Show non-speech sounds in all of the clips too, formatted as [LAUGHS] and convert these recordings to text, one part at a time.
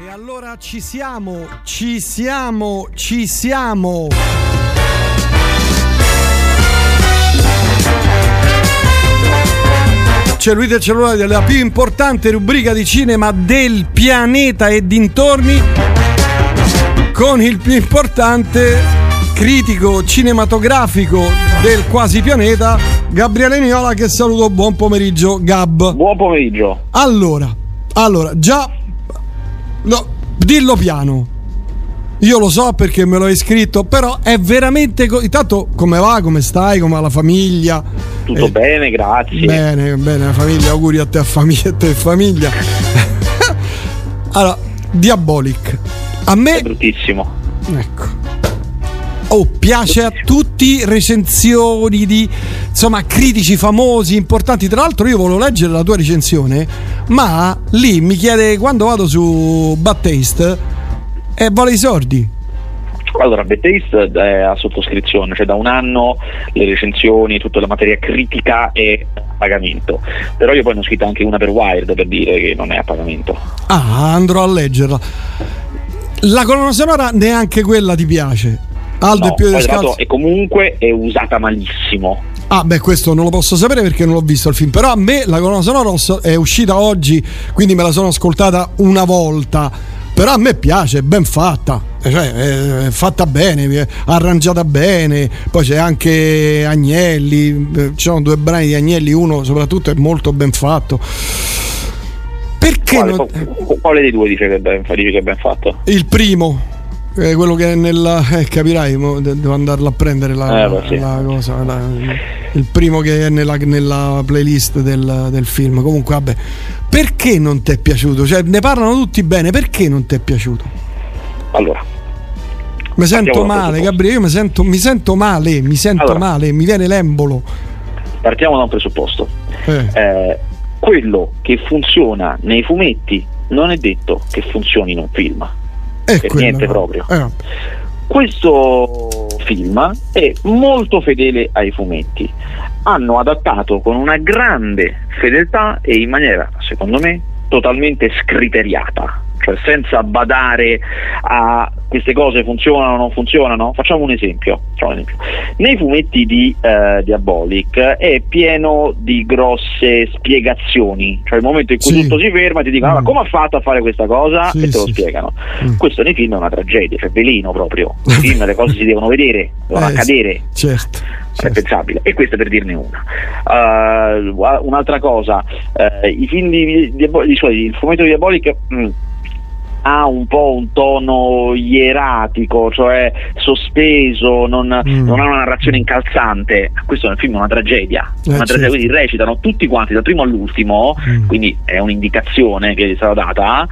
E allora ci siamo, ci siamo, ci siamo. Cellulite e cellulare della più importante rubrica di cinema del pianeta e dintorni con il più importante critico cinematografico del quasi pianeta, Gabriele Niola che saluto, buon pomeriggio Gab. Buon pomeriggio. Allora, allora, già... No, dillo piano. Io lo so perché me lo hai scritto, però è veramente... Co- Intanto come va, come stai, come va la famiglia? Tutto Eh, bene, grazie. Bene, bene, la famiglia, auguri a te, a famiglia, a te, famiglia. [LAUGHS] allora, Diabolic. A È me, bruttissimo. ecco. Oh, piace a tutti recensioni di insomma critici famosi, importanti. Tra l'altro, io volevo leggere la tua recensione, ma lì mi chiede quando vado su Bad Taste e vuole i sordi. Allora, Taste è a sottoscrizione, cioè da un anno le recensioni, tutta la materia critica è a pagamento. Però io poi ne ho scritta anche una per Wired per dire che non è a pagamento. Ah, andrò a leggerla. La colonna sonora neanche quella ti piace. Aldo No, e più l'altro, e comunque è usata malissimo. Ah, beh, questo non lo posso sapere perché non l'ho visto il film. Però a me la colonna sonora è uscita oggi, quindi me la sono ascoltata una volta. Però a me piace, è ben fatta. Cioè, è fatta bene, è arrangiata bene. Poi c'è anche Agnelli. eh, Ci sono due brani di Agnelli, uno soprattutto è molto ben fatto. Perché Quale, non- quale dei due dice che è ben, dice che è ben fatto? il primo? Eh, quello che è nella. Eh, capirai, devo andarla a prendere la, Eh, sì. la cosa. la- il primo che è nella, nella playlist del, del film. Comunque, vabbè. Perché non ti è piaciuto? Cioè, ne parlano tutti bene, perché non ti è piaciuto? Allora, Mi sento male. Gabriele. Io mi sento, mi sento male, mi sento Allora. male, mi viene l'embolo. partiamo da un presupposto. Eh, Eh, quello che funziona nei fumetti non è detto che funzioni in un film. È per quello. niente proprio. Eh, Questo film è molto fedele ai fumetti. Hanno adattato con una grande fedeltà e in maniera, secondo me, totalmente scriteriata. Cioè senza badare a queste cose funzionano o non funzionano. Facciamo un esempio. facciamo un esempio. Nei fumetti di eh, Diabolic è pieno di grosse spiegazioni. Cioè il momento in cui Sì. tutto si ferma e ti dicono Mm. "Ah, ma come ha fatto a fare questa cosa? Sì, e te lo sì, spiegano. Mm. Questo nei film è una tragedia, cioè veleno proprio. Nei film le cose si devono vedere, devono eh, accadere. Certo. È certo. pensabile. E questa per dirne una. Uh, un'altra cosa, eh, i film di, di, di- cioè, il fumetto di Diabolic mm, ha un po' un tono ieratico, cioè sospeso, non, Mm. non ha una narrazione incalzante. Questo nel film è una tragedia. Eh, una tragedia, certo. quindi recitano tutti quanti dal primo all'ultimo, Mm. quindi è un'indicazione che gli è stata data,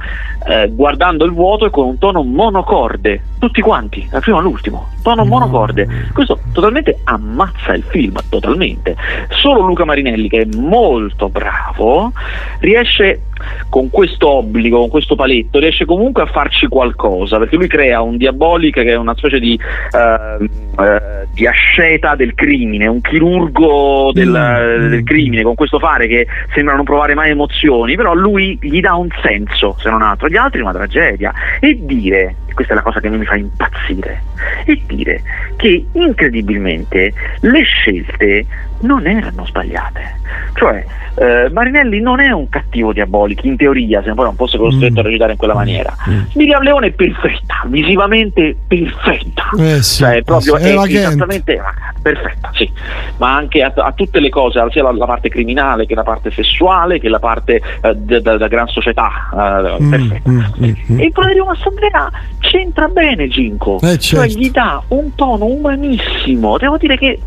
eh, guardando il vuoto e con un tono monocorde, tutti quanti, dal primo all'ultimo, tono Mm. monocorde. Questo totalmente ammazza il film, totalmente. Solo Luca Marinelli, che è molto bravo, riesce con questo obbligo, con questo paletto, riesce comunque a farci qualcosa, perché lui crea un diabolica che è una specie di, ehm, eh, di asceta del crimine, un chirurgo del, Mm. del crimine, con questo fare che sembra non provare mai emozioni, però lui gli dà un senso, se non altro, gli altri una tragedia. E dire, questa è la cosa che mi fa impazzire, e dire che incredibilmente le scelte non erano sbagliate. Cioè, eh, Marinelli non è un cattivo diabolico, in teoria, se poi non fosse costretto Mm. a recitare in quella maniera. Mm. Miriam Leone è perfetta, visivamente perfetta. Eh sì, Cioè, è proprio eh sì, è Kent. esattamente perfetta, sì. Ma anche a, a tutte le cose, sia la, la parte criminale che la parte sessuale, che la parte eh, da, da- da gran società, eh, Mm, perfetta. mm, mm, mm. E il un'assemblea c'entra bene Ginko, Eh, cioè certo. gli dà un tono umanissimo, devo dire che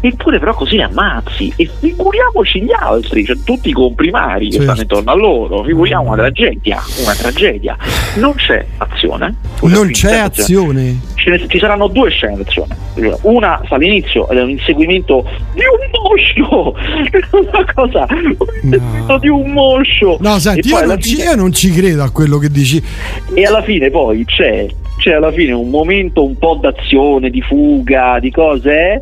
eppure però così ammazzi e figuriamoci gli altri, cioè tutti i comprimari che Certo. stanno intorno a loro, figuriamo una tragedia, una tragedia. Non c'è azione. Non c'è azione. Ce ne- ci saranno due scene d'azione. Una sta all'inizio ed è un inseguimento di un moscio, [LAUGHS] una cosa, un inseguimento di un moscio. No, senti, io non, ci, fine- io non ci credo a quello che dici. e alla fine poi c'è, c'è alla fine un momento un po' d'azione, di fuga, di cose,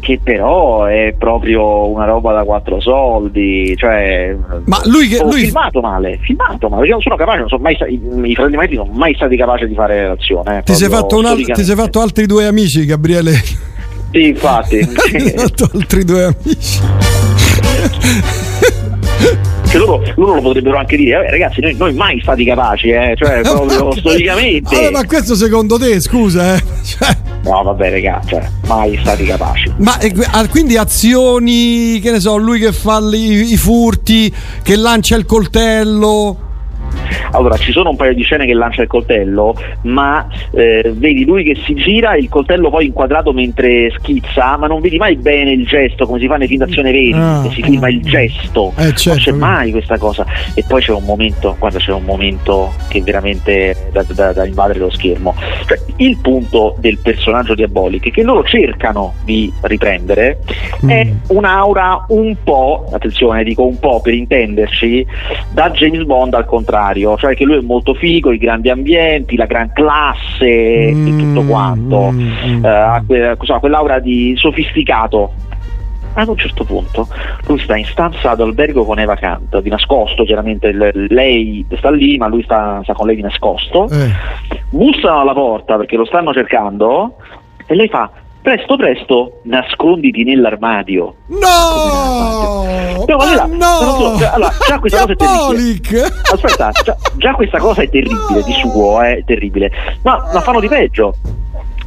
che però è proprio una roba da quattro soldi, cioè Ma lui che oh, lui filmato male, filmato male, perché non sono capace, non sono mai i, i fratelli Maetti non sono mai stati capaci di fare l'azione. eh, ti sei, proprio fatto un al- ti sei fatto altri due amici, Gabriele. Sì, infatti. [LAUGHS] ti sei fatto altri due amici. [LAUGHS] Cioè, loro, loro lo potrebbero anche dire, "Vabbè, ragazzi, noi, noi mai stati capaci, eh, cioè [LAUGHS] proprio storicamente. Allora, ma questo secondo te, scusa, eh? [LAUGHS] Cioè, No, vabbè, ragazzi, cioè, mai stati capaci. ma eh, ah, quindi azioni, che ne so, lui che fa li- i furti, che lancia il coltello. Allora, ci sono un paio di scene che lancia il coltello, ma eh, vedi lui che si gira, il coltello poi inquadrato mentre schizza, ma non vedi mai bene il gesto, come si fa nelle film d'azione veri, Ah, che si filma il gesto. Eh, certo, non c'è mai questa cosa. E poi c'è un momento, guarda, c'è un momento che veramente è da, da- da invadere lo schermo. Cioè, il punto del personaggio diabolico che loro cercano di riprendere è Mm. un'aura un po', attenzione, dico un po' per intenderci, da James Bond al contrario, cioè che lui è molto figo, i grandi ambienti, la gran classe e tutto Mm, quanto, mm, mm. Ha que- quell'aura di sofisticato. Ad un certo punto lui sta in stanza d'albergo con Eva Kant, di nascosto, chiaramente l- lei sta lì, ma lui sta, sta con lei di nascosto. Eh. Bussano alla porta perché lo stanno cercando e lei fa presto presto nasconditi nell'armadio. No! No, ma Ma allora, no! so, già- allora, già questa cosa è terribile. Aspetta, già, già questa cosa è terribile di suo, è terribile. Ma la fanno di peggio.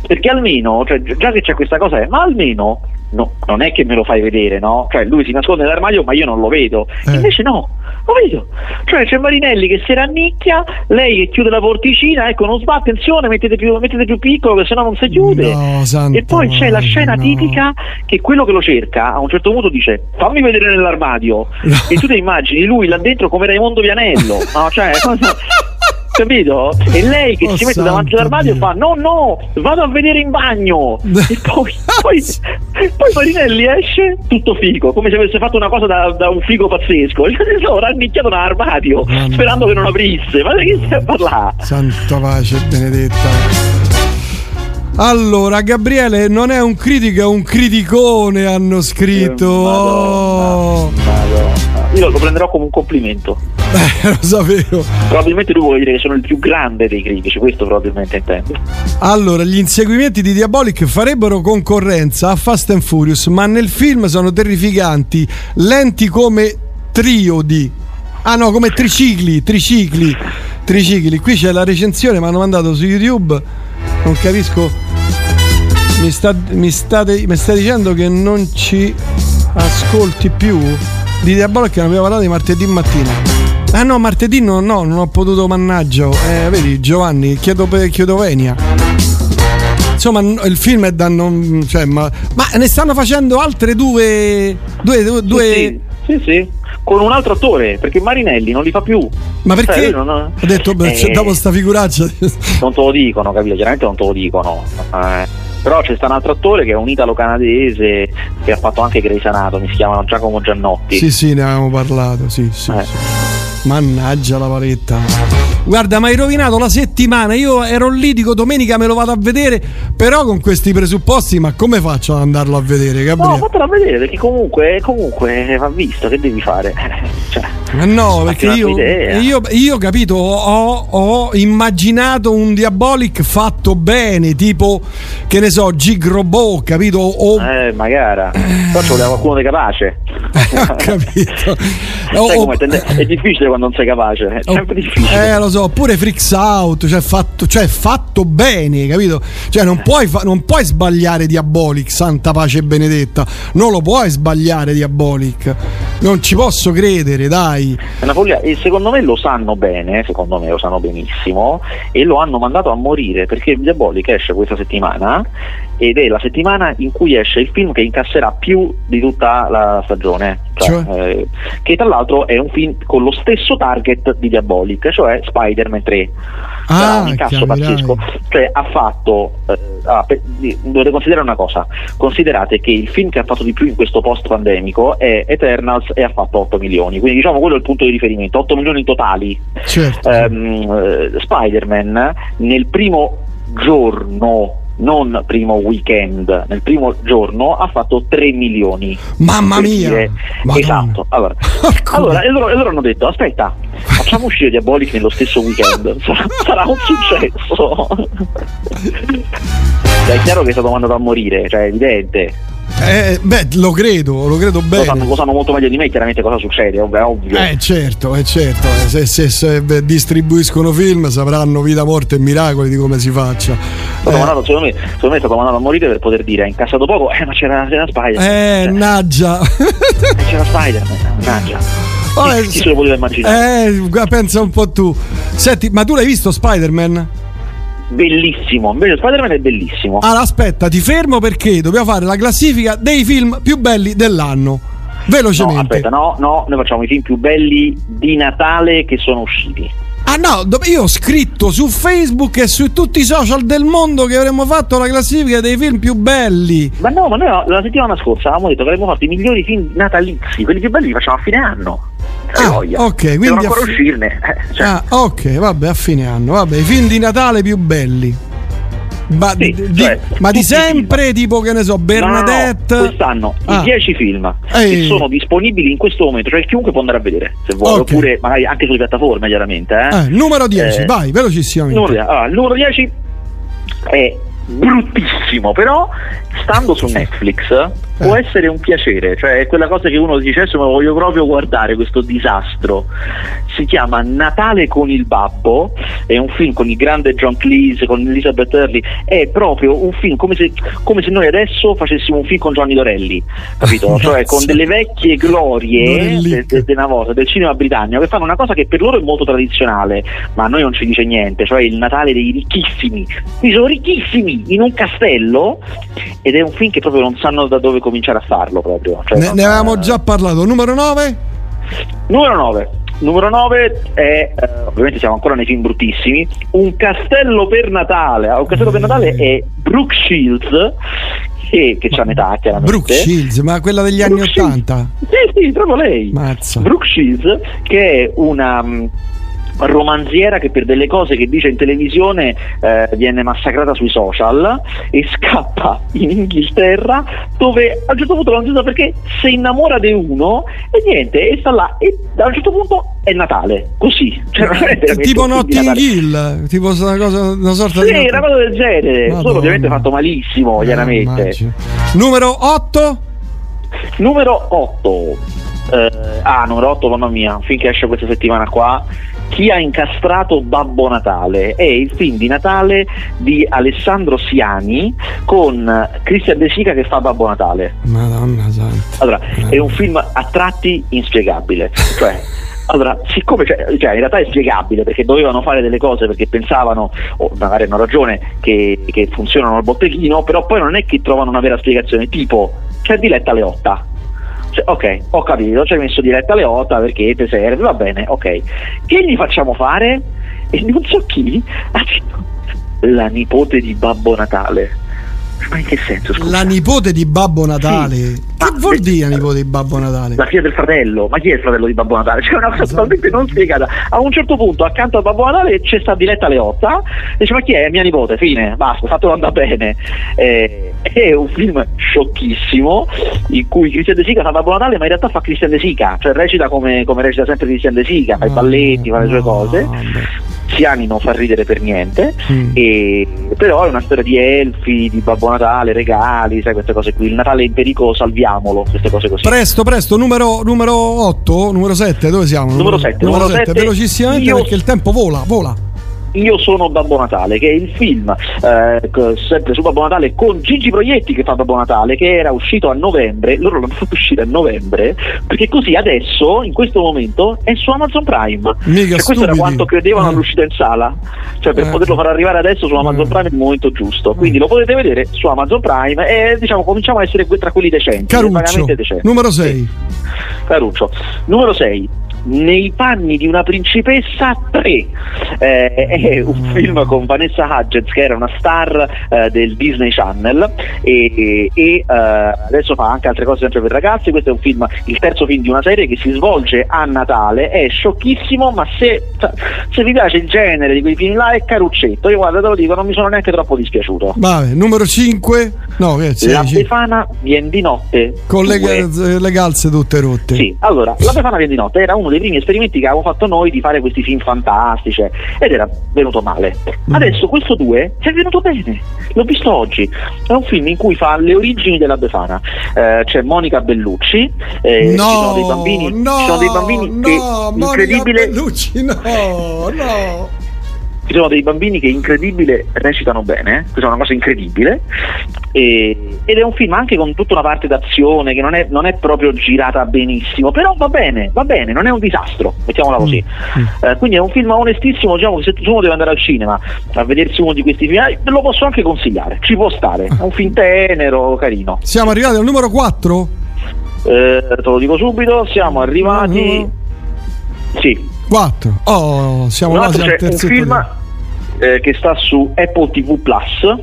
Perché almeno, cioè, gi- già che c'è questa cosa, è, ma almeno no, non è che me lo fai vedere, no? Cioè lui si nasconde nell'armadio ma io non lo vedo. Eh. Invece no, lo vedo. Cioè c'è Marinelli che si rannicchia, lei che chiude la porticina, ecco non sbatti, attenzione, mettete più, mettete più piccolo che sennò non si chiude. No, e poi c'è la scena no. tipica che quello che lo cerca a un certo punto dice fammi vedere nell'armadio No. e tu ti immagini lui là dentro come Raimondo Vianello [LAUGHS] no? cioè, cosa- capito? e lei che Oh, si mette davanti all'armadio Dio. fa no no vado a vedere in bagno e [LAUGHS] poi, poi, poi Marinelli esce tutto figo come se avesse fatto una cosa da, da un figo pazzesco [LAUGHS] e sono rannicchiato nell'armadio Mamma sperando che non aprisse ma di che stai a parlare? Santa pace benedetta. Allora, Gabriele non è un critico, è un criticone, hanno scritto. Eh, Madonna, Oh. Madonna. Io lo prenderò come un complimento Eh, lo sapevo. Probabilmente lui vuole dire che sono il più grande dei critici, questo probabilmente intende. Allora, gli inseguimenti di Diabolic farebbero concorrenza a Fast and Furious, ma nel film sono terrificanti, lenti come triodi. Ah no, come tricicli, tricicli, tricicli. Qui c'è la recensione, mi hanno mandato su YouTube. Non capisco. Mi, sta, mi, state, mi stai dicendo che non ci ascolti più? Di Diabolic ne abbiamo parlato di martedì mattina. Ah no, martedì no, no, non ho potuto, mannaggia. Eh, vedi, Giovanni, chiedo, chiedo venia. Insomma, il film è da non. Cioè, ma, ma ne stanno facendo altre due. Due. due, Sì, sì, sì, sì. Con un altro attore, perché Marinelli non li fa più. Ma perché? Cioè, lui non- Ho detto, beh, Eh, dopo sta figuraccia. Non te lo dicono, capito? Chiaramente non te lo dicono. Eh, Però c'è sta un altro attore che è un italo-canadese che ha fatto anche Grey's Anatomy, si chiama Giacomo Giannotti. sì, sì, ne avevamo parlato. Sì, sì, Eh. sì. Mannaggia la paretta. Guarda, mi hai rovinato la settimana. Io ero lì, dico domenica me lo vado a vedere. Però con questi presupposti, ma come faccio ad andarlo a vedere, No, Gabriele? fatela vedere perché comunque, comunque va visto, che devi fare? [LAUGHS] Cioè, Ma no, Fatti perché io, io, io, capito, ho, ho immaginato un Diabolic fatto bene, tipo, che ne so, Gig Robot, capito? O, eh, magari. Però ci voleva qualcuno di capace. [LAUGHS] ho capito. O- Sai o- com'è? Tende- è difficile quando non sei capace, è o- sempre difficile. eh, lo so, oppure Freaks Out, cioè fatto, cioè fatto bene, capito? Cioè non puoi, fa- non puoi sbagliare Diabolic, santa pace benedetta. Non lo puoi sbagliare Diabolic. Non ci posso credere, dai. È una follia e secondo me lo sanno bene, secondo me lo sanno benissimo e lo hanno mandato a morire perché Diabolic esce questa settimana ed è la settimana in cui esce il film che incasserà più di tutta la stagione, cioè, Cioè? eh, che tra l'altro è un film con lo stesso target di Diabolic, cioè Spider-Man 3. Ah, Sarà un incasso pazzesco, cioè ha fatto eh, ah, di- dovete considerare una cosa. Considerate che il film che ha fatto di più in questo post pandemico è Eternals e ha fatto 8 milioni. Quindi diciamo quello è il punto di riferimento. 8 milioni totali. Certo. Eh, Spider-Man nel primo giorno non primo weekend, nel primo giorno ha fatto 3 milioni. Mamma mia! Dire, esatto. Allora, [LAUGHS] allora, e loro, e loro hanno detto: aspetta, facciamo uscire Diabolic nello stesso weekend, [LAUGHS] sarà, sarà un successo. [LAUGHS] cioè, è chiaro che è stato mandato a morire, cioè è evidente. Eh, beh, lo credo, lo credo bene. Lo sanno, lo sanno, molto meglio di me, chiaramente cosa succede, ovvio. Eh, certo, è certo. Eh, se, se, se, distribuiscono film sapranno vita, morte e miracoli di come si faccia. Eh. Mandato, secondo, me, secondo me è stato mandato a morire per poter dire, ha incassato poco, eh, ma c'era, c'era Spider. Eh, cioè, naggia. [LAUGHS] c'era Spider, naggia. Vabbè, chi, se lo poteva immaginare? Eh, pensa un po' tu. Senti, ma tu l'hai visto Spider-Man? Bellissimo. Invece Spider-Man è bellissimo. Allora, aspetta, ti fermo perché dobbiamo fare la classifica dei film più belli dell'anno. Velocemente. No, aspetta, no, no, noi facciamo i film più belli di Natale che sono usciti. Ah no, io ho scritto su Facebook e su tutti i social del mondo che avremmo fatto la classifica dei film più belli. Ma no, ma noi la settimana scorsa avevamo detto che avremmo fatto i migliori film natalizi, quelli più belli li facciamo a fine anno. Ah, ok, quindi devono ancora fi- uscirne. [LAUGHS] Cioè. Ah, ok, vabbè, a fine anno. Vabbè, i film di Natale più belli. Ma, sì, di, cioè, ma di sempre, tipo che ne so, Bernadette. No, no, quest'anno ah. i 10 film Ehi. che sono disponibili in questo momento, cioè chiunque può andare a vedere se vuole, okay. oppure magari anche sulle piattaforme, chiaramente. Eh. Eh, numero 10, eh, vai, velocissimamente. Numero, allora, il numero 10 è bruttissimo, però stando su Netflix può eh. essere un piacere, cioè è quella cosa che uno dice adesso me lo voglio proprio guardare questo disastro. Si chiama Natale con il babbo, è un film con il grande John Cleese, con Elizabeth Early, è proprio un film come se, come se noi adesso facessimo un film con Johnny Dorelli, capito? [LAUGHS] cioè con delle vecchie glorie de, de, de volta, del cinema britannico che fanno una cosa che per loro è molto tradizionale, ma a noi non ci dice niente, cioè il Natale dei ricchissimi. Qui sono ricchissimi in un castello ed è un film che proprio non sanno da dove cominciare a farlo proprio. Cioè, ne, ne, avevamo già parlato. Numero 9? Numero 9. Numero 9 è, eh, ovviamente siamo ancora nei film bruttissimi, Un castello per Natale. Un castello per Natale è Brooke Shields, che, che c'ha metà chiaramente. Brooke Shields, ma quella degli Brooke anni Shields. 80? Sì, sì, proprio lei. Mazza. Brooke Shields, che è una mm, romanziera che per delle cose che dice in televisione eh, viene massacrata sui social e scappa in Inghilterra dove a un certo punto non si sa perché si innamora di uno e niente e sta là e a un certo punto è Natale. Così. Cioè, tipo Notting Hill tipo una, cosa, una sorta sì, di una cosa del genere. Madonna. solo ovviamente fatto malissimo eh, chiaramente. immagino. numero 8 numero 8 eh, ah numero 8 mamma mia finché esce questa settimana qua chi ha incastrato Babbo Natale è il film di Natale di Alessandro Siani con Cristian De Sica che fa Babbo Natale. Madonna santa. Allora, è un film a tratti inspiegabile. Cioè, [LAUGHS] allora, siccome cioè, cioè, in realtà è spiegabile perché dovevano fare delle cose perché pensavano, o magari hanno ragione, che, che funzionano al botteghino, però poi non è che trovano una vera spiegazione, tipo c'è Diletta Leotta cioè, ok, ho capito, ci hai messo diretta 8 perché ti serve, va bene, ok. Che gli facciamo fare? E non so chi la nipote di Babbo Natale. Ma in che senso? Scusa? La nipote di Babbo Natale? Sì. Che ma vuol dire la nipote di Babbo Natale? La figlia del fratello. Ma chi è il fratello di Babbo Natale? C'è una cosa esatto. totalmente non spiegata. A un certo punto, accanto a Babbo Natale, c'è sta Diletta Leotta. Dice: Ma chi è? Mia nipote. Fine, basta, fatelo andare bene. Eh, è un film sciocchissimo in cui Cristian De Sica fa Babbo Natale, ma in realtà fa Cristian De Sica, cioè recita come, come recita sempre Cristian De Sica, fa i balletti, fa le sue cose. Siani non fa ridere per niente, mm. e, però è una storia di elfi, di Babbo Natale, regali, sai queste cose qui. Il Natale è in pericolo, salviamolo, queste cose così. Presto, presto, numero, numero 8, numero 7, dove siamo? Numero 7, numero 7, velocissimamente io... perché il tempo vola, vola. Io sono Babbo Natale, che è il film eh, sempre su Babbo Natale con Gigi Proietti che fa Babbo Natale, che era uscito a novembre, loro l'hanno fatto uscire a novembre, perché così adesso, in questo momento, è su Amazon Prime. Mica cioè, questo era quanto credevano eh. all'uscita in sala. Cioè, per eh. poterlo far arrivare adesso su Amazon eh. Prime è il momento giusto. Quindi lo potete vedere su Amazon Prime e diciamo cominciamo a essere tra quelli decenti. Caruccio, decenti. numero 6. Sì. Caruccio. Numero 6 Nei panni di una principessa 3 eh, è un Mm. film con Vanessa Hudgens che era una star eh, del Disney Channel e, e, eh, adesso fa anche altre cose sempre per ragazzi questo è un film, il terzo film di una serie che si svolge a Natale è sciocchissimo ma se, se vi piace il genere di quei film là è caruccetto io guarda te lo dico non mi sono neanche troppo dispiaciuto Vabbè, numero 5. No, che sei, La Befana viene di notte con le, due. le calze tutte rotte. Sì, allora, La Befana viene di notte era uno dei primi esperimenti che avevamo fatto noi di fare questi film fantastici ed era venuto male. Mm. Adesso questo 2 è venuto bene, l'ho visto oggi. È un film in cui fa le origini della Befana. Eh, c'è Monica Bellucci, eh, no, ci sono dei bambini, no, ci sono dei bambini no, che Monica incredibile Bellucci, no, no. Ci sono dei bambini che incredibile recitano bene, questa è una cosa incredibile, e- ed è un film anche con tutta una parte d'azione che non è, non è proprio girata benissimo, però va bene, va bene, non è un disastro, mettiamola così. Mm, Eh, quindi è un film onestissimo, diciamo che se uno deve andare al cinema a vedersi uno di questi film, eh, lo posso anche consigliare, ci può stare, è un film tenero, carino. Siamo arrivati al numero 4? Eh, te lo dico subito, siamo arrivati... No, Sì, 4. Oh, siamo quasi al un terzo film eh, che sta su Apple TV Plus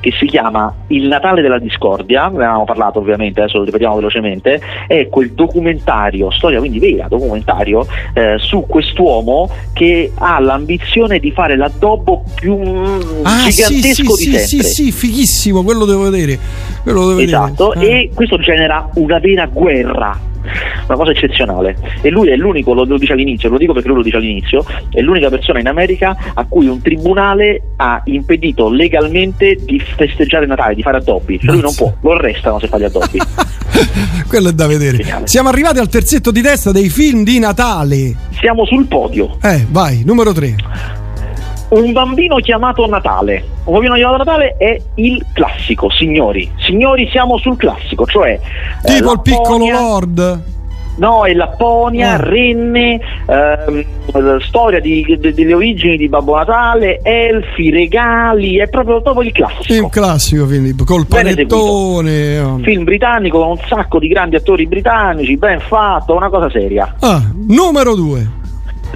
che si chiama Il Natale della Discordia, ne avevamo parlato ovviamente, adesso lo ripetiamo velocemente, è quel documentario, storia quindi vera, documentario, eh, su quest'uomo che ha l'ambizione di fare l'addobbo più mm, Ah, sì, sì, gigantesco sì, di sì, sempre. sì, fighissimo, quello devo vedere. Quello devo Esatto, vedere. e questo genera una vera guerra. Una cosa eccezionale. E lui è l'unico, lo, lo dice all'inizio, lo dico perché lui lo dice all'inizio, è l'unica persona in America a cui un tribunale ha impedito legalmente di festeggiare Natale, di fare addobbi. Cioè lui non può, lo arrestano se fa gli addobbi. [LAUGHS] quello è da vedere. Geniale. Siamo arrivati al terzetto di testa dei film di Natale. Siamo sul podio. Eh, vai, numero 3. Un bambino chiamato Natale. Un bambino chiamato Natale è il classico, signori. Signori, siamo sul classico, cioè eh, Tipo il piccolo Lapponia- Lord. No, è Lapponia, Ah. Renne, ehm, storia di- de- delle origini di Babbo Natale, elfi, regali, è proprio, proprio il Sì, un classico. classico, quindi col panettone. oh. Film britannico con un sacco di grandi attori britannici, ben fatto, una cosa seria. Ah, numero 2.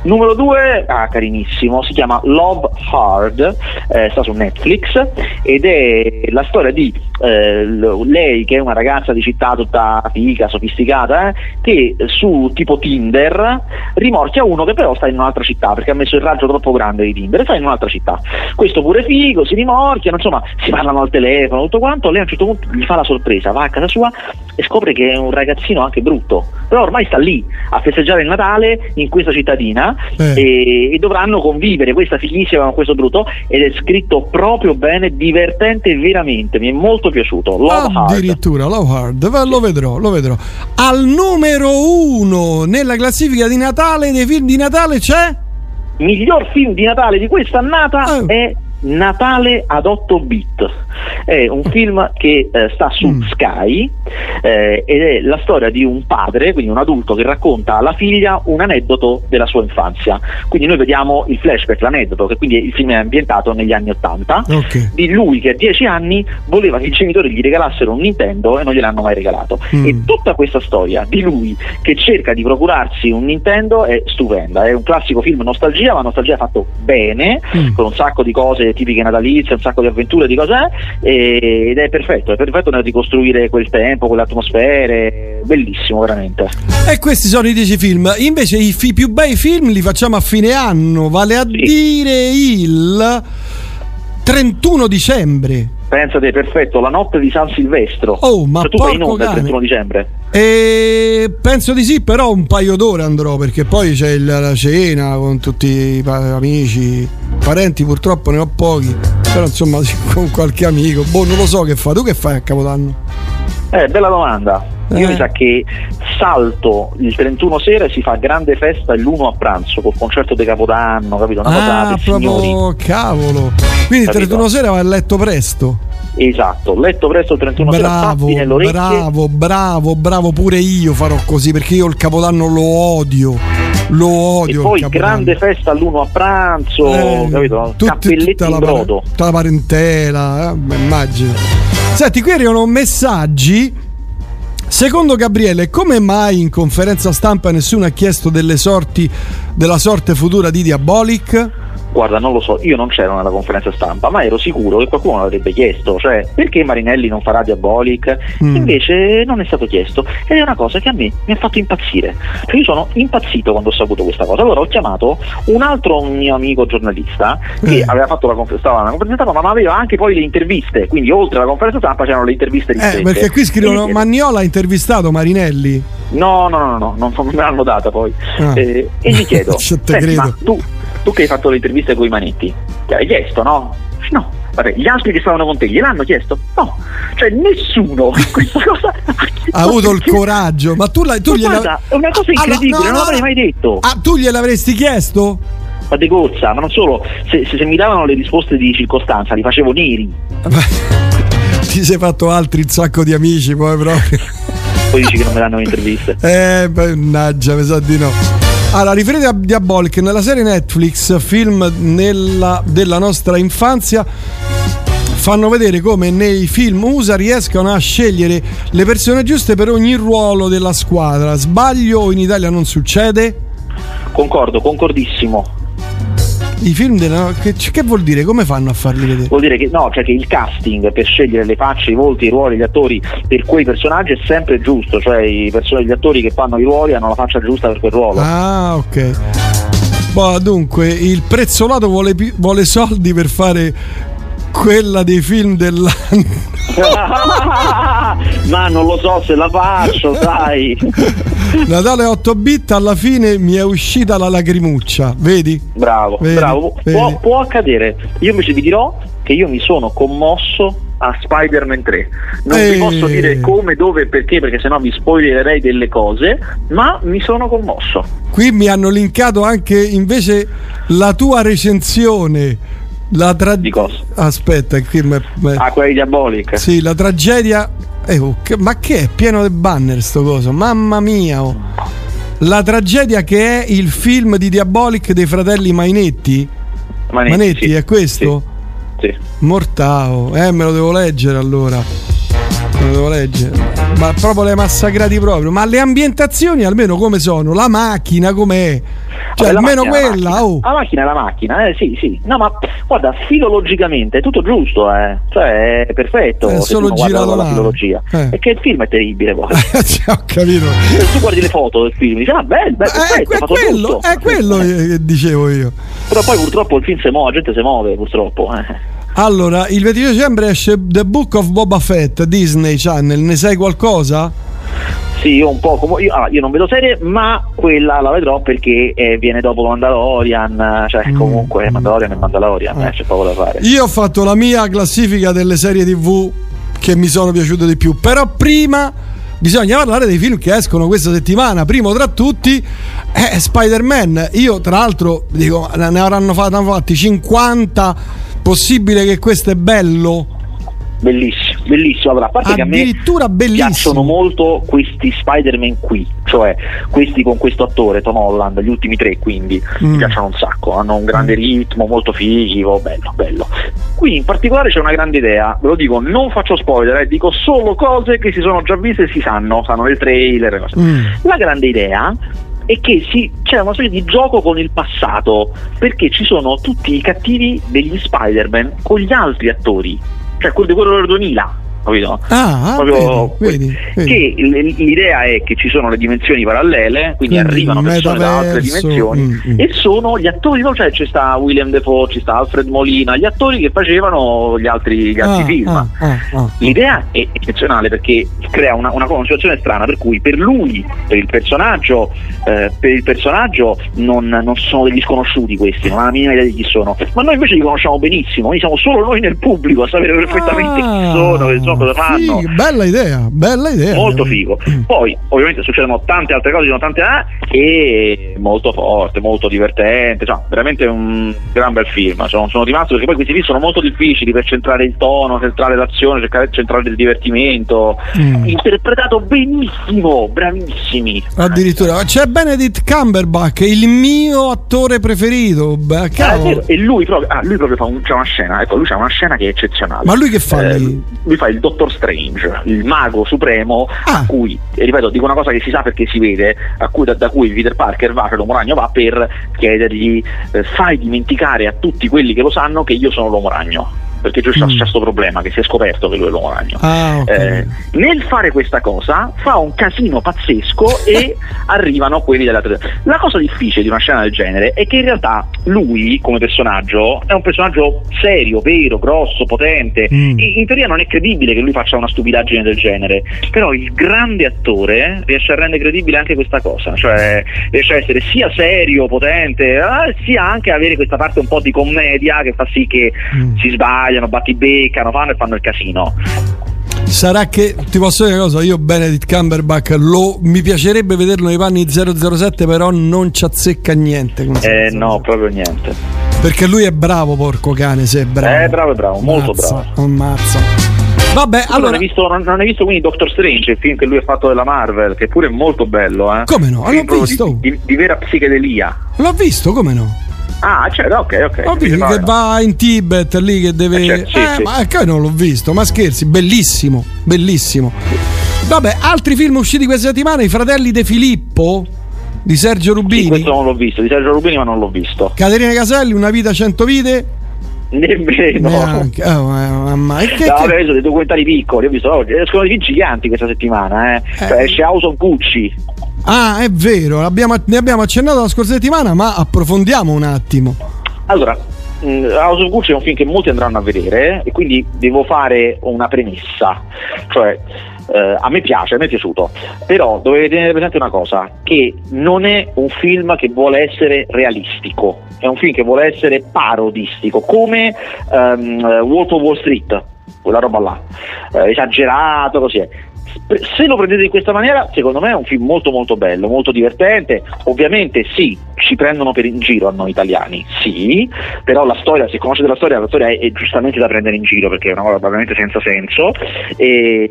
Numero 2, ah, carinissimo, si chiama Love Hard, eh, sta su Netflix ed è la storia di eh, lei che è una ragazza di città tutta figa, sofisticata, eh, che su tipo Tinder rimorchia uno che però sta in un'altra città perché ha messo il raggio troppo grande di Tinder e sta in un'altra città. Questo pure figo, si rimorchiano, insomma, si parlano al telefono, tutto quanto, lei a un certo punto gli fa la sorpresa, va a casa sua e scopre che è un ragazzino anche brutto, però ormai sta lì a festeggiare il Natale in questa cittadina Eh. e, e dovranno convivere questa fighissima con questo brutto ed è scritto proprio bene, divertente veramente, mi è molto piaciuto. Love Hard. Addirittura Love Hard, lo vedrò, lo vedrò. Al numero 1 nella classifica di Natale dei film di Natale c'è Miglior film di Natale di questa annata Oh. è Natale ad 8 bit. È un film che eh, sta su Mm. Sky eh, ed è la storia di un padre, quindi un adulto che racconta alla figlia un aneddoto della sua infanzia. Quindi noi vediamo il flashback, l'aneddoto, che quindi il film è ambientato negli anni 80 Ok. di lui che a 10 anni voleva che i genitori gli regalassero un Nintendo e non gliel'hanno mai regalato. Mm. E tutta questa storia di lui che cerca di procurarsi un Nintendo è stupenda. È un classico film nostalgia, ma nostalgia fatto bene, Mm. con un sacco di cose tipiche natalizie, un sacco di avventure, di cose, eh, ed è perfetto, è perfetto nel ricostruire quel tempo, quelle atmosfere, bellissimo veramente. E questi sono i 10 film. Invece i fi- più bei film li facciamo a fine anno, vale a Sì. dire il 31 dicembre. Pensate, perfetto, la notte di San Silvestro. Oh, ma Cioè, tu vai in onda il cane. 31 dicembre. E penso di sì, però un paio d'ore andrò perché poi c'è il- la cena con tutti i pa- amici, parenti purtroppo ne ho pochi, però insomma [LAUGHS] con qualche amico. Boh, non lo so che fa. Tu che fai a Capodanno? Eh, bella domanda. Io Eh. mi sa che salto il 31 sera e si fa grande festa l'1 a pranzo col concerto di Capodanno, capito? Una cosa ah, per signori. proprio cavolo. Quindi il Capito? 31 sera vai a letto presto. Esatto, letto presto il 31 sera, Bravo, tappi nelle orecchie. bravo, bravo, bravo, pure io farò così perché io il Capodanno lo odio. Lo E odio. poi il Capodanno. grande festa all'1 a pranzo, Eh, capito? tutti- tutta in la, tutta la parentela, eh, immagino. Senti, qui arrivano messaggi Secondo Gabriele, come mai in conferenza stampa nessuno ha chiesto delle sorti della sorte futura di Diabolic? Guarda, non lo so, io non c'ero nella conferenza stampa, ma ero sicuro che qualcuno l'avrebbe chiesto, cioè perché Marinelli non farà Diabolic? Mm. Invece non è stato chiesto ed è una cosa che a me mi ha fatto impazzire. Cioè io sono impazzito quando ho saputo questa cosa. Allora ho chiamato un altro mio amico giornalista che mm. aveva fatto la conferenza stampa, conferenza stampa, ma aveva anche poi le interviste, quindi oltre alla conferenza stampa c'erano le interviste di Eh, perché qui scrivono Magnola ha intervistato Marinelli. No, no, no, no, non, non me l'hanno data poi. Ah. Eh, e gli chiedo, [LAUGHS] ma tu tu che hai fatto le interviste con i manetti, ti hai chiesto, no? No. Vabbè, gli altri che stavano con te gliel'hanno chiesto? No, cioè nessuno [LAUGHS] questa cosa ha avuto il coraggio. Ma tu, la, tu gliela... guarda, è una cosa incredibile, allora, no, non no, l'avrei mai detto. Ah, tu gliel'avresti chiesto? Ma de cozza, ma non solo, se, se, se, mi davano le risposte di circostanza li facevo neri. [LAUGHS] Ti sei fatto altri un sacco di amici, poi proprio. Poi dici che non me danno le interviste. Eh, mannaggia, mi sa di no. Allora, riferite a Diabolic, nella serie Netflix, film nella, della nostra infanzia, fanno vedere come nei film USA riescono a scegliere le persone giuste per ogni ruolo della squadra. Sbaglio o in Italia non succede? Concordo, concordissimo i film della. Che, che, vuol dire? Come fanno a farli vedere? Vuol dire che no, cioè che il casting per scegliere le facce, i volti, i ruoli, gli attori per quei personaggi è sempre giusto, cioè i person- gli attori che fanno i ruoli hanno la faccia giusta per quel ruolo. Ah, ok. Boh, dunque, il prezzolato vuole, vuole soldi per fare quella dei film dell'anno. [LAUGHS] Ma non lo so se la faccio, [LAUGHS] sai. Natale 8 bit alla fine mi è uscita la lacrimuccia, vedi? Bravo, vedi, bravo. Vedi. Può, può accadere. Io invece vi dirò che io mi sono commosso a Spider-Man 3. Non Ehi. vi posso dire come, dove e perché, perché sennò vi spoilerei delle cose, ma mi sono commosso. Qui mi hanno linkato anche invece la tua recensione la tra... Di cosa? Aspetta, qui me, me... Ah, quella diabolica. Sì, la tragedia. Eh, oh, che... ma che è pieno di banner sto coso? Mamma mia! Oh. La tragedia che è il film di Diabolic dei fratelli Mainetti. Manetti, Manetti sì. è questo? Sì. sì. Mortao. Eh, me lo devo leggere allora. Lo devo leggere. Ma proprio le massacrati proprio. Ma le ambientazioni almeno come sono? La macchina com'è? Cioè, Vabbè, almeno quella. La oh. la macchina è la macchina, eh, sì, sì. No, ma guarda, filologicamente è tutto giusto, eh. Cioè, è perfetto. È solo girato la filologia. Eh. E che il film è terribile, [LAUGHS] poi. ho capito. Se tu guardi le foto del film, dici, ah, bello, bello, eh, perfetto, è quello, è quello che dicevo io. Però poi purtroppo il film si muove, la gente si muove, purtroppo. Eh. Allora, il 22 dicembre esce The Book of Boba Fett, Disney Channel, ne sai qualcosa? Sì, io un po' come io, ah, io, non vedo serie, ma quella la vedrò perché eh, viene dopo Mandalorian, cioè mm. comunque Mandalorian e Mandalorian, eh. Eh, c'è poco da fare. Io ho fatto la mia classifica delle serie TV che mi sono piaciute di più, però prima bisogna parlare dei film che escono questa settimana. Primo tra tutti è Spider-Man. Io, tra l'altro, dico, ne avranno fatti 50. Possibile che questo è bello? bellissimo, bellissimo. Allora, a parte che a me bellissimo. piacciono molto questi Spider-Man qui, cioè questi con questo attore, Tom Holland, gli ultimi tre quindi mm. mi piacciono un sacco, hanno un grande mm. ritmo, molto fighi, oh, bello, bello. Qui in particolare c'è una grande idea, ve lo dico, non faccio spoiler, eh, dico solo cose che si sono già viste e si sanno, sanno nel trailer. Mm. La grande idea è che si, c'è una specie di gioco con il passato, perché ci sono tutti i cattivi degli Spider-Man con gli altri attori cioè quello di quello del 2000 capito? Ah, ah Proprio, vedi, vedi, Che l'idea è che ci sono le dimensioni parallele, quindi, quindi arrivano persone da altre dimensioni mm, mm. e sono gli attori, cioè c'è sta William Defoe, ci sta Alfred Molina, gli attori che facevano gli altri, gli altri ah, film. Ah, ah, ah, l'idea è eccezionale perché crea una, una situazione strana per cui per lui, per il personaggio, eh, per il personaggio non, non, sono degli sconosciuti questi, non ha la minima idea di chi sono, ma noi invece li conosciamo benissimo, noi siamo solo noi nel pubblico a sapere perfettamente chi ah. sono, che sono so cosa fanno. Sì, bella idea, bella idea. Molto figo. Poi, ovviamente, succedono tante altre cose, sono tante ah, e molto forte, molto divertente. Cioè, veramente un gran bel film. Sono, sono rimasto perché poi questi film sono molto difficili per centrare il tono, centrare l'azione, cercare centrare il divertimento. Mm. Interpretato benissimo, bravissimi. Addirittura c'è Benedict Cumberbatch, il mio attore preferito. Beh, ah, e lui proprio, ah, lui proprio fa un, c'è una scena, ecco, lui c'ha una scena che è eccezionale. Ma lui che fa? Eh, lui fa il Doctor Strange, il mago supremo, Ah. a cui, e ripeto, dico una cosa che si sa perché si vede, a cui, da, da cui Peter Parker va, cioè l'uomo ragno va per chiedergli eh, fai dimenticare a tutti quelli che lo sanno che io sono l'uomo ragno. Perché c'è Mm. questo problema che si è scoperto che lui è l'uomo ragno. Ah, ok. Eh, nel fare questa cosa fa un casino pazzesco e [LAUGHS] arrivano quelli della. La cosa difficile di una scena del genere è che in realtà lui, come personaggio, è un personaggio serio, vero, grosso, potente. Mm. In, teoria non è credibile che lui faccia una stupidaggine del genere, però il grande attore riesce a rendere credibile anche questa cosa, cioè riesce a essere sia serio, potente, eh, sia anche avere questa parte un po' di commedia che fa sì che Mm. si sbagliano, battibeccano, fanno e fanno il casino. Sarà che ti posso dire una cosa, io Benedict Cumberbatch lo, mi piacerebbe vederlo nei panni 007, però non ci azzecca niente. Eh 007. no, proprio niente. Perché lui è bravo, porco cane, se è bravo. Eh, bravo, è bravo, molto bravo. Ammazza. Vabbè, allora non, hai visto, non, non hai visto quindi Doctor Strange, il film che lui ha fatto della Marvel, che pure è molto bello, eh? Come no? L'ho visto. Di, di- di vera psichedelia. l'ho visto, come no? Ah, certo, ok, ok. Ho visto No, che no. va in Tibet lì che deve. Eh, certo, sì, eh, sì. ma che non l'ho visto, ma scherzi, bellissimo, bellissimo. Vabbè, altri film usciti questa settimana, I fratelli De Filippo di Sergio Sì, Rubini. questo non l'ho visto, di Sergio Rubini, ma non l'ho visto. Caterina Caselli, Una vita, cento vite. Nemmeno. Neanche. Oh, ma, ma- e che- No, che- visto dei documentari piccoli, ho visto oggi, escono dei film giganti questa settimana, eh. Cioè, esce House of Gucci. Ah, è vero, ne abbiamo accennato la scorsa settimana, ma approfondiamo un attimo. Allora, mh, House of Gucci è un film che molti andranno a vedere e quindi devo fare una premessa, cioè eh, a me piace, a me è piaciuto, però dovete tenere presente una cosa, che non è un film che vuole essere realistico, è un film che vuole essere parodistico, come ehm, Wolf of Wall Street, quella roba là, eh, esagerato, così è. Se lo prendete in questa maniera, secondo me è un film molto molto bello, molto divertente. Ovviamente sì, ci prendono per in giro a noi italiani, sì, però la storia, se conoscete la storia, la storia è, è giustamente da prendere in giro perché è una cosa veramente senza senso. E,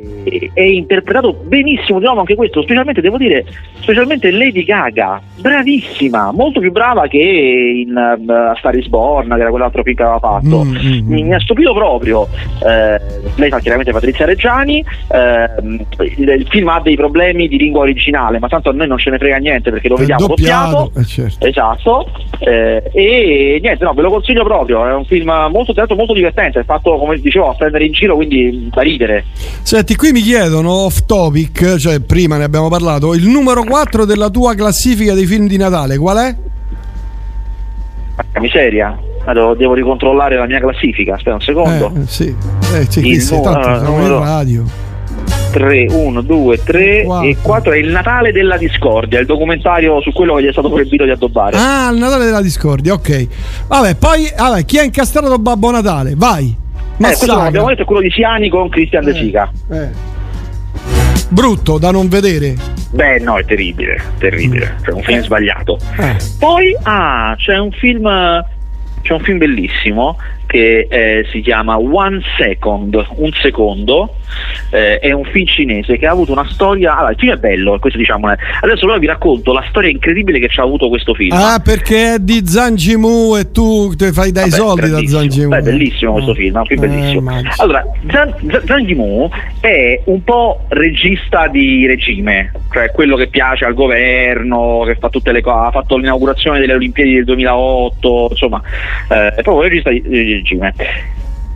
è interpretato benissimo di nuovo anche questo, specialmente devo dire, specialmente Lady Gaga, bravissima, molto più brava che in uh, Star is Born, che era quell'altro film che aveva fatto. Mm, mm, mm. Mi, mi ha stupito proprio. Eh, lei fa chiaramente Patrizia Reggiani. ehm, il, il film ha dei problemi di lingua originale, ma tanto a noi non ce ne frega niente perché lo È vediamo doppiato, doppiato. eh, certo. Esatto, eh, e niente, no, ve lo consiglio proprio. È un film molto, tra l'altro molto divertente. È fatto come dicevo a prendere in giro, quindi da ridere. Senti, qui mi chiedono off topic, cioè prima ne abbiamo parlato, il numero 4 della tua classifica dei film di Natale, qual è? Porca miseria. Allora, devo ricontrollare la mia classifica. Aspetta un secondo. Eh, sì, eh, sì, qui Il sei, tanto siamo in numero- radio. 3, 1, 2, 3 Quattro. e 4 è il Natale della discordia, il documentario su quello che gli è stato proibito di addobbare. Ah, il Natale della discordia, ok. Vabbè, poi vabbè, chi ha incastrato Babbo Natale? Vai. Eh, questo non Massaga. abbiamo detto è quello di Siani con Christian De Eh, Sica. eh. Brutto da non vedere. Beh, no, è terribile, terribile. Cioè, un film Eh. sbagliato. Eh. Poi, ah, c'è un film. C'è un film bellissimo che eh, si chiama One Second, un secondo, eh, è un film cinese che ha avuto una storia. Allora, il film è bello, questo diciamo. eh. Adesso però vi racconto la storia incredibile che ci ha avuto questo film. Ah, perché è di Zangimu e tu te fai dai Vabbè, soldi da. Zangimu. Beh, bellissimo questo film, è un film Eh, bellissimo. immagino. Allora, Zhang, Zhang- Zhang è un po' regista di regime, cioè quello che piace al governo, che fa tutte le cose, ha fatto l'inaugurazione delle Olimpiadi del 2008, insomma, eh, è proprio regista di, di regime.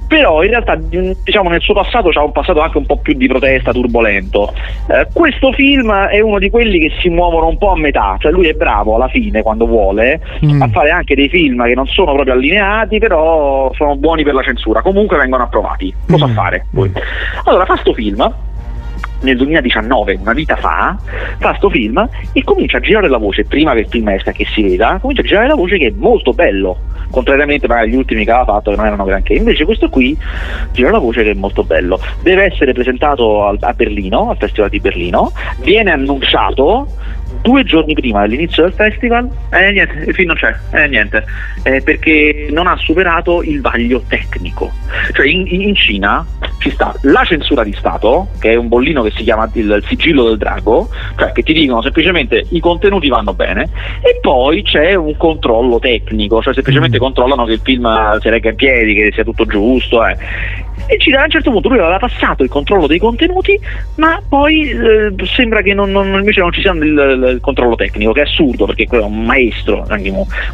Però in realtà mh, diciamo nel suo passato c'ha un passato anche un po' più di protesta, turbolento. Eh, questo film è uno di quelli che si muovono un po' a metà, cioè lui è bravo alla fine quando vuole Mm. a fare anche dei film che non sono proprio allineati, però sono buoni per la censura, comunque vengono approvati. Cosa Mm. fare? Poi? Allora fa sto film nel 2019, una vita fa, fa sto film e comincia a girare la voce, prima che il film esca che si veda, comincia a girare la voce che è molto bello, contrariamente magari agli ultimi che aveva fatto che non erano granché. Invece questo qui gira la voce che è molto bello. Deve essere presentato a Berlino, al Festival di Berlino, viene annunciato due giorni prima dell'inizio del festival e niente, il film non c'è, eh, niente, eh, perché non ha superato il vaglio tecnico. Cioè in, in Cina ci sta la censura di Stato, che è un bollino che si chiama il, il sigillo del drago, cioè che ti dicono semplicemente i contenuti vanno bene, e poi c'è un controllo tecnico, cioè semplicemente controllano che il film si regga in piedi, che sia tutto giusto. eh. E ci, a un certo punto lui aveva passato il controllo dei contenuti, ma poi eh, sembra che non, non, invece non ci sia il, il, controllo tecnico, che è assurdo perché quello è un maestro.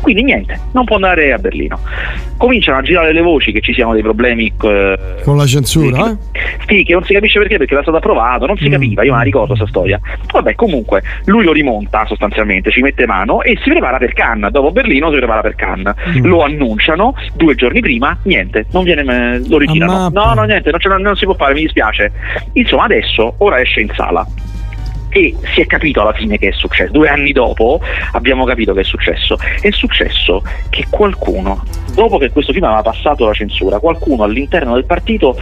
Quindi niente, non può andare a Berlino. Cominciano a girare le voci che ci siano dei problemi eh, con la censura, eh? Sì, che non si capisce perché, perché era stato approvato, non si mm. capiva, io me la ricordo questa storia. Vabbè, comunque, lui lo rimonta sostanzialmente, ci mette mano e si prepara per Cannes. Dopo Berlino si prepara per Cannes. Mm. Lo annunciano due giorni prima, niente, non viene, lo ritirano. No, no, niente, non, non si può fare, mi dispiace. Insomma, adesso, ora esce in sala e si è capito alla fine che è successo. Due anni dopo abbiamo capito che è successo. È successo che qualcuno, dopo che questo film aveva passato la censura, qualcuno all'interno del partito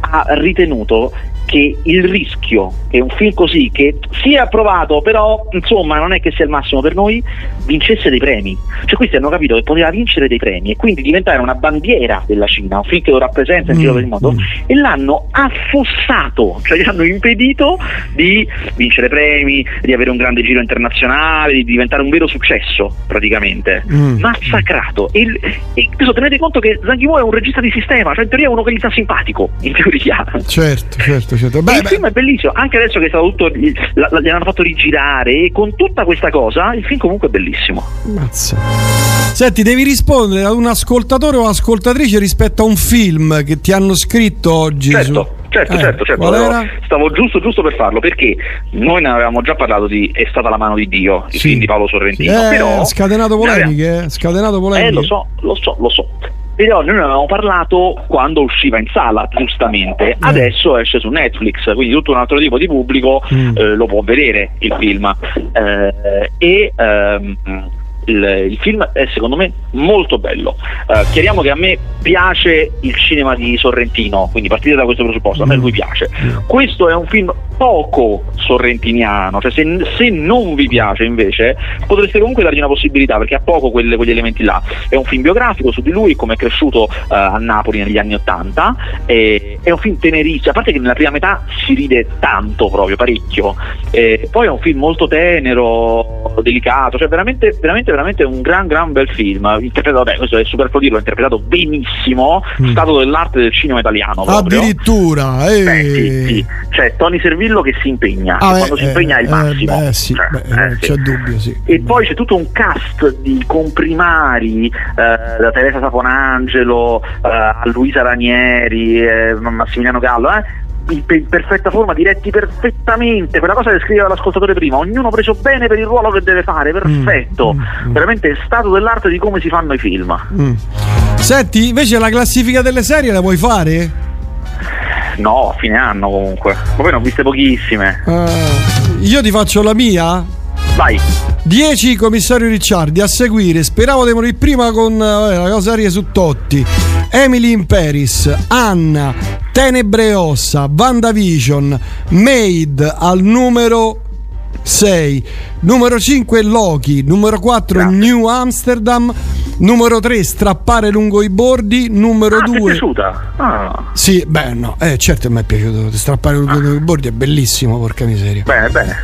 ha ritenuto che il rischio che un film così, che sia approvato, però insomma non è che sia il massimo per noi, vincesse dei premi. Cioè questi hanno capito che poteva vincere dei premi e quindi diventare una bandiera della Cina, un film che lo rappresenta in giro per il mondo, mm. e l'hanno affossato, cioè gli hanno impedito di vincere premi, di avere un grande giro internazionale, di diventare un vero successo praticamente. Mm. Massacrato. E, e questo tenete conto che Zhang Yimou è un regista di sistema, cioè in teoria è uno che gli sta simpatico, in teoria. Certo, certo certo. Beh, il beh. film è bellissimo, anche adesso che è stato tutto, gli hanno fatto rigirare e con tutta questa cosa il film comunque è bellissimo. Mazza. Senti, devi rispondere ad un ascoltatore o ascoltatrice rispetto a un film che ti hanno scritto oggi. Certo. Su... Certo, eh, certo, certo. Stavo giusto, giusto per farlo perché noi ne avevamo già parlato di È stata la mano di Dio, il sì. film di Paolo Sorrentino. Eh, però scatenato polemiche, aveva... Eh, scatenato polemiche. Eh, lo so, lo so, lo so. Però noi ne avevamo parlato quando usciva in sala, giustamente. Eh. Adesso esce su Netflix, quindi tutto un altro tipo di pubblico mm. eh, lo può vedere il film. Eh, e ehm, il, il, film è secondo me molto bello. Uh, chiariamo che a me piace il cinema di Sorrentino, quindi partite da questo presupposto, a me lui piace. Questo è un film poco sorrentiniano, cioè se, se non vi piace invece potreste comunque dargli una possibilità perché ha poco quelle, quegli elementi là. È un film biografico su di lui, come è cresciuto uh, a Napoli negli anni Ottanta, è un film tenerissimo, a parte che nella prima metà si ride tanto proprio, parecchio, e poi è un film molto tenero, delicato, cioè veramente, veramente veramente un gran gran bel film interpretato, vabbè questo è super dirlo, interpretato benissimo mm. stato dell'arte del cinema italiano proprio. addirittura eh. Beh, sì, sì. cioè Tony Servillo che si impegna ah, quando eh, si impegna è il eh, massimo beh, sì, cioè, beh, eh, c'è dubbio sì. e poi c'è tutto un cast di comprimari eh, da Teresa Saponangelo a Luisa Ranieri Massimiliano Gallo in, in, perfetta forma, diretti perfettamente, quella cosa che scriveva l'ascoltatore prima, ognuno preso bene per il ruolo che deve fare, perfetto, mm, mm, mm. veramente è stato dell'arte di come si fanno i film. Mm. Senti, invece la classifica delle serie la puoi fare? No, fine anno comunque, ma poi ne ho viste pochissime. Uh, io ti faccio la mia? Vai. 10 commissario Ricciardi a seguire. Speravo di morire prima con eh, la cosa su Totti. Emily in Paris, Anna, Tenebre e Ossa, WandaVision, Made al numero 6, numero 5 Loki, numero 4 Grazie. New Amsterdam, numero 3 Strappare lungo i bordi, numero ah, 2 Ti è piaciuta? Ah. Sì, beh no, eh, certo mi è piaciuto, Strappare lungo ah. i bordi è bellissimo, porca miseria. Bene, bene.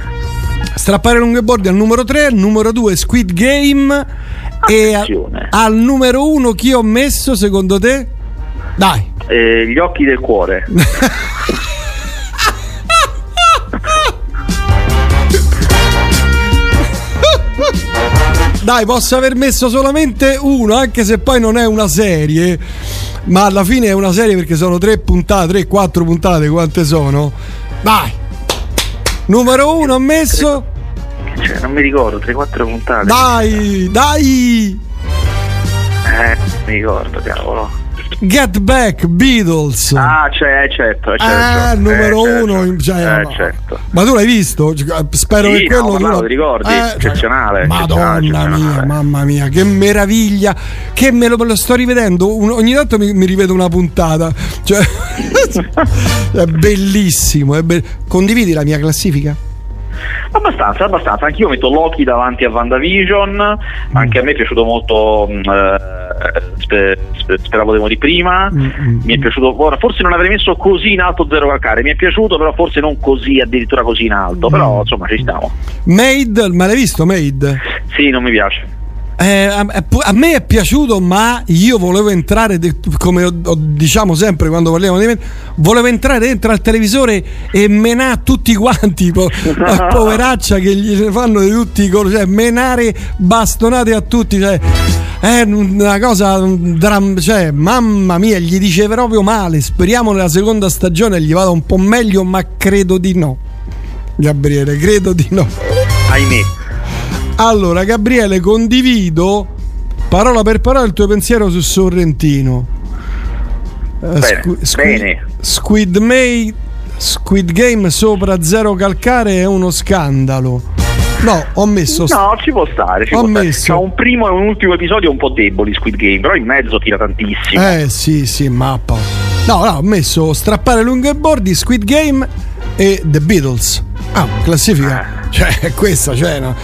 Strappare lungo i bordi al numero 3, numero 2 Squid Game Attenzione. e a, al numero 1 chi ho messo secondo te? Dai. Eh, gli occhi del cuore. [LAUGHS] Dai, posso aver messo solamente uno, anche se poi non è una serie. Ma alla fine è una serie perché sono tre puntate, tre, quattro puntate, quante sono? Dai! Numero uno ho messo. Cioè, non mi ricordo, 3-4 puntate. Dai, dai! Eh, mi ricordo, cavolo. Get Back Beatles. Ah, c'è, certo, certo. Ah, numero eh, uno. Certo. Cioè, eh, certo. Ma tu l'hai visto? Spero sì, che quello. No, no, ti ricordi? Eh, eccezionale. Madonna eccezionale, mia, mamma mia, che meraviglia. Che me lo, me lo sto rivedendo. Un, ogni tanto mi, mi, rivedo una puntata. Cioè, [LAUGHS] è bellissimo. È be- Condividi la mia classifica? Abbastanza, abbastanza. Anch'io metto Loki davanti a WandaVision. Anche a me è piaciuto molto. Mm, eh, sper- speravo di prima. Mm-hmm. Mi è piaciuto. Ora, forse non avrei messo così in alto Zero Calcare. Mi è piaciuto, però forse non così, addirittura così in alto. Però insomma ci stiamo. Made, ma l'hai visto Made? Sì, non mi piace. Eh, a, a, me è piaciuto, ma io volevo entrare, come ho, ho, diciamo sempre quando parliamo di me, volevo entrare dentro al televisore e menare tutti quanti, po- [LAUGHS] poveraccia che gli fanno di tutti i colori, cioè menare bastonate a tutti, cioè è una cosa, dram- cioè, mamma mia, gli dice proprio male, speriamo nella seconda stagione gli vada un po' meglio, ma credo di no. Gabriele, credo di no. Ahimè. Allora, Gabriele, condivido parola per parola il tuo pensiero su Sorrentino. Uh, bene, squ- squ-. Squid May Squid Game sopra zero calcare è uno scandalo. No, ho messo. No, ci può stare. Ci ho può messo. Stare. C'ha un primo e un ultimo episodio un po' deboli Squid Game, però in mezzo tira tantissimo. Eh sì, sì, mappa. No, no, ho messo strappare lunghe bordi, Squid Game e The Beatles. Ah, classifica. Ah. Cioè, questa, cioè, no.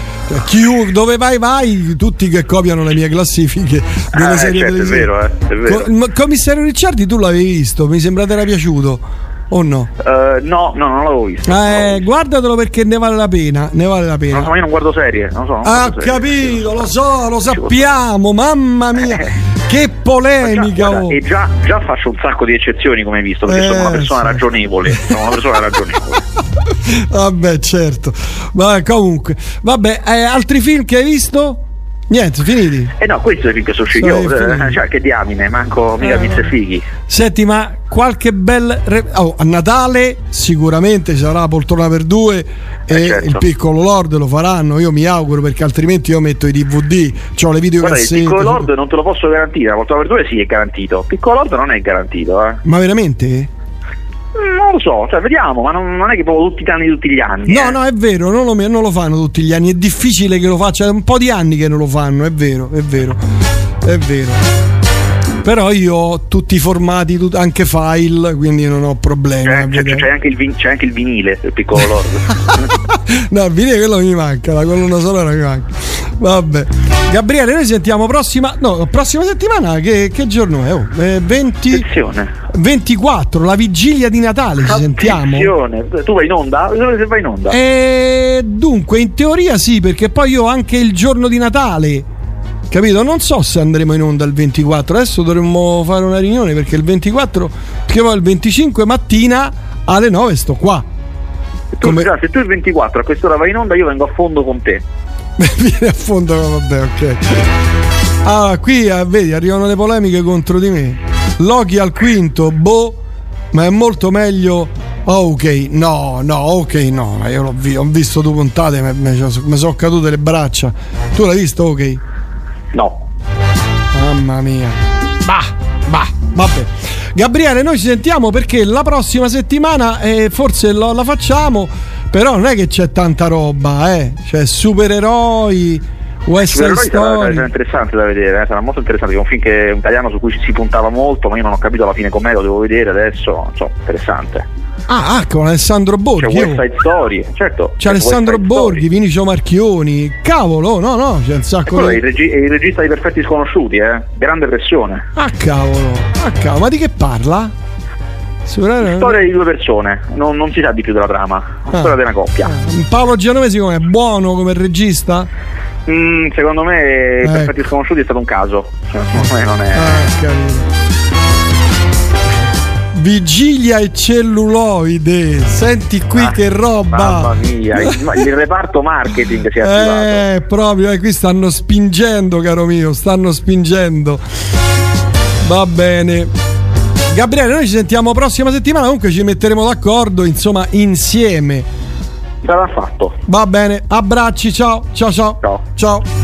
Chi, dove vai, vai, tutti che copiano le mie classifiche delle ah, serie certo, è vero, eh, è vero. Co- commissario Ricciardi, tu l'avevi visto, mi sembra ti era piaciuto. O no? Uh, no, no, non l'avevo visto. Eh, guardatelo perché ne vale la pena. Ne vale la pena. Non so, ma io non guardo serie. Non so, non ah, capito, lo so, lo sappiamo. Mamma mia, eh. che polemica! Già, oh. E già, già, faccio un sacco di eccezioni, come hai visto, perché eh, sono una persona sì. ragionevole. Sono una persona ragionevole. [LAUGHS] Vabbè, certo. Vabbè, comunque, vabbè, eh, altri film che hai visto? Niente, finiti. Eh no, questo è il film che sono uscito io. Eh, cioè, che diamine, manco mica eh, Mr. Fighi. Senti, ma qualche bel. Re... Oh, a Natale sicuramente ci sarà Poltrona per due e eh certo. il piccolo Lord lo faranno. Io mi auguro perché altrimenti io metto i DVD, ho le video Guarda, Il piccolo Lord non te lo posso garantire. La Poltrona per due sì è garantito. Il piccolo Lord non è garantito. Eh. Ma veramente? Non lo so, cioè vediamo, ma non, non, è che proprio tutti i anni tutti gli anni. No, eh. no, è vero, non lo, non lo, fanno tutti gli anni, è difficile che lo faccia, è un po' di anni che non lo fanno, è vero, è vero, è vero. Però io ho tutti i formati, tut- anche file, quindi non ho problemi. C'è, c'è, c'è, anche, il vin- c'è anche il vinile, il piccolo Lord. [LAUGHS] no, il vinile quello mi manca, la colonna sonora mi manca. Vabbè. Gabriele, noi sentiamo prossima, no, prossima settimana, che, che giorno è? Oh, eh, 20, 24, la vigilia di Natale, ci sentiamo. Tu vai in onda? Se vai in onda? Eh, dunque, in teoria sì, perché poi io anche il giorno di Natale capito? Non so se andremo in onda il 24. Adesso dovremmo fare una riunione perché il 24, che poi il 25 mattina alle 9 sto qua. Tu, Come... se tu il 24 a quest'ora vai in onda, io vengo a fondo con te. [LAUGHS] Viene a fondo, vabbè, ok. Ah, qui ah, vedi, arrivano le polemiche contro di me. Loki al quinto, boh, ma è molto meglio. Oh, ok, no, no, ok, no. Io l'ho vi- ho visto due puntate, mi sono cadute le braccia. Tu l'hai visto, ok? No. Mamma mia. Bah, bah, vabbè. Gabriele, noi ci sentiamo perché la prossima settimana eh, forse lo, la facciamo però non è che c'è tanta roba, eh. C'è supereroi. West Side Story sarà interessante da vedere, eh? sarà molto interessante. È un film che, un italiano su cui si puntava molto, ma io non ho capito alla fine com'è, lo devo vedere adesso. So, interessante. Ah, ah, con Alessandro Borghi. C'è West Side Story, certo. C'è, c'è Alessandro Borghi, Vinicio Marchioni. Cavolo, no, no, c'è un sacco di. È, regi- è il regista di Perfetti Sconosciuti, eh? Grande pressione. Ah, cavolo, ah, cavolo, ma di che parla? Storia di due persone, non, non, si sa di più della trama. Ah. Storia di una coppia. Ah. Paolo Genovesi come è buono come regista? Mm, secondo me eh. Perfetti Sconosciuti è stato un caso. Cioè, secondo me non è. Ah, Vigilia e celluloide, senti qui ah, che roba! Mamma mia, il, il reparto marketing si è [LAUGHS] attivato. Eh, proprio, eh, qui stanno spingendo, caro mio, stanno spingendo. Va bene. Gabriele, noi ci sentiamo prossima settimana, comunque ci metteremo d'accordo, insomma, insieme. Sarà fatto. Va bene, abbracci, ciao, ciao, ciao. Ciao. Ciao.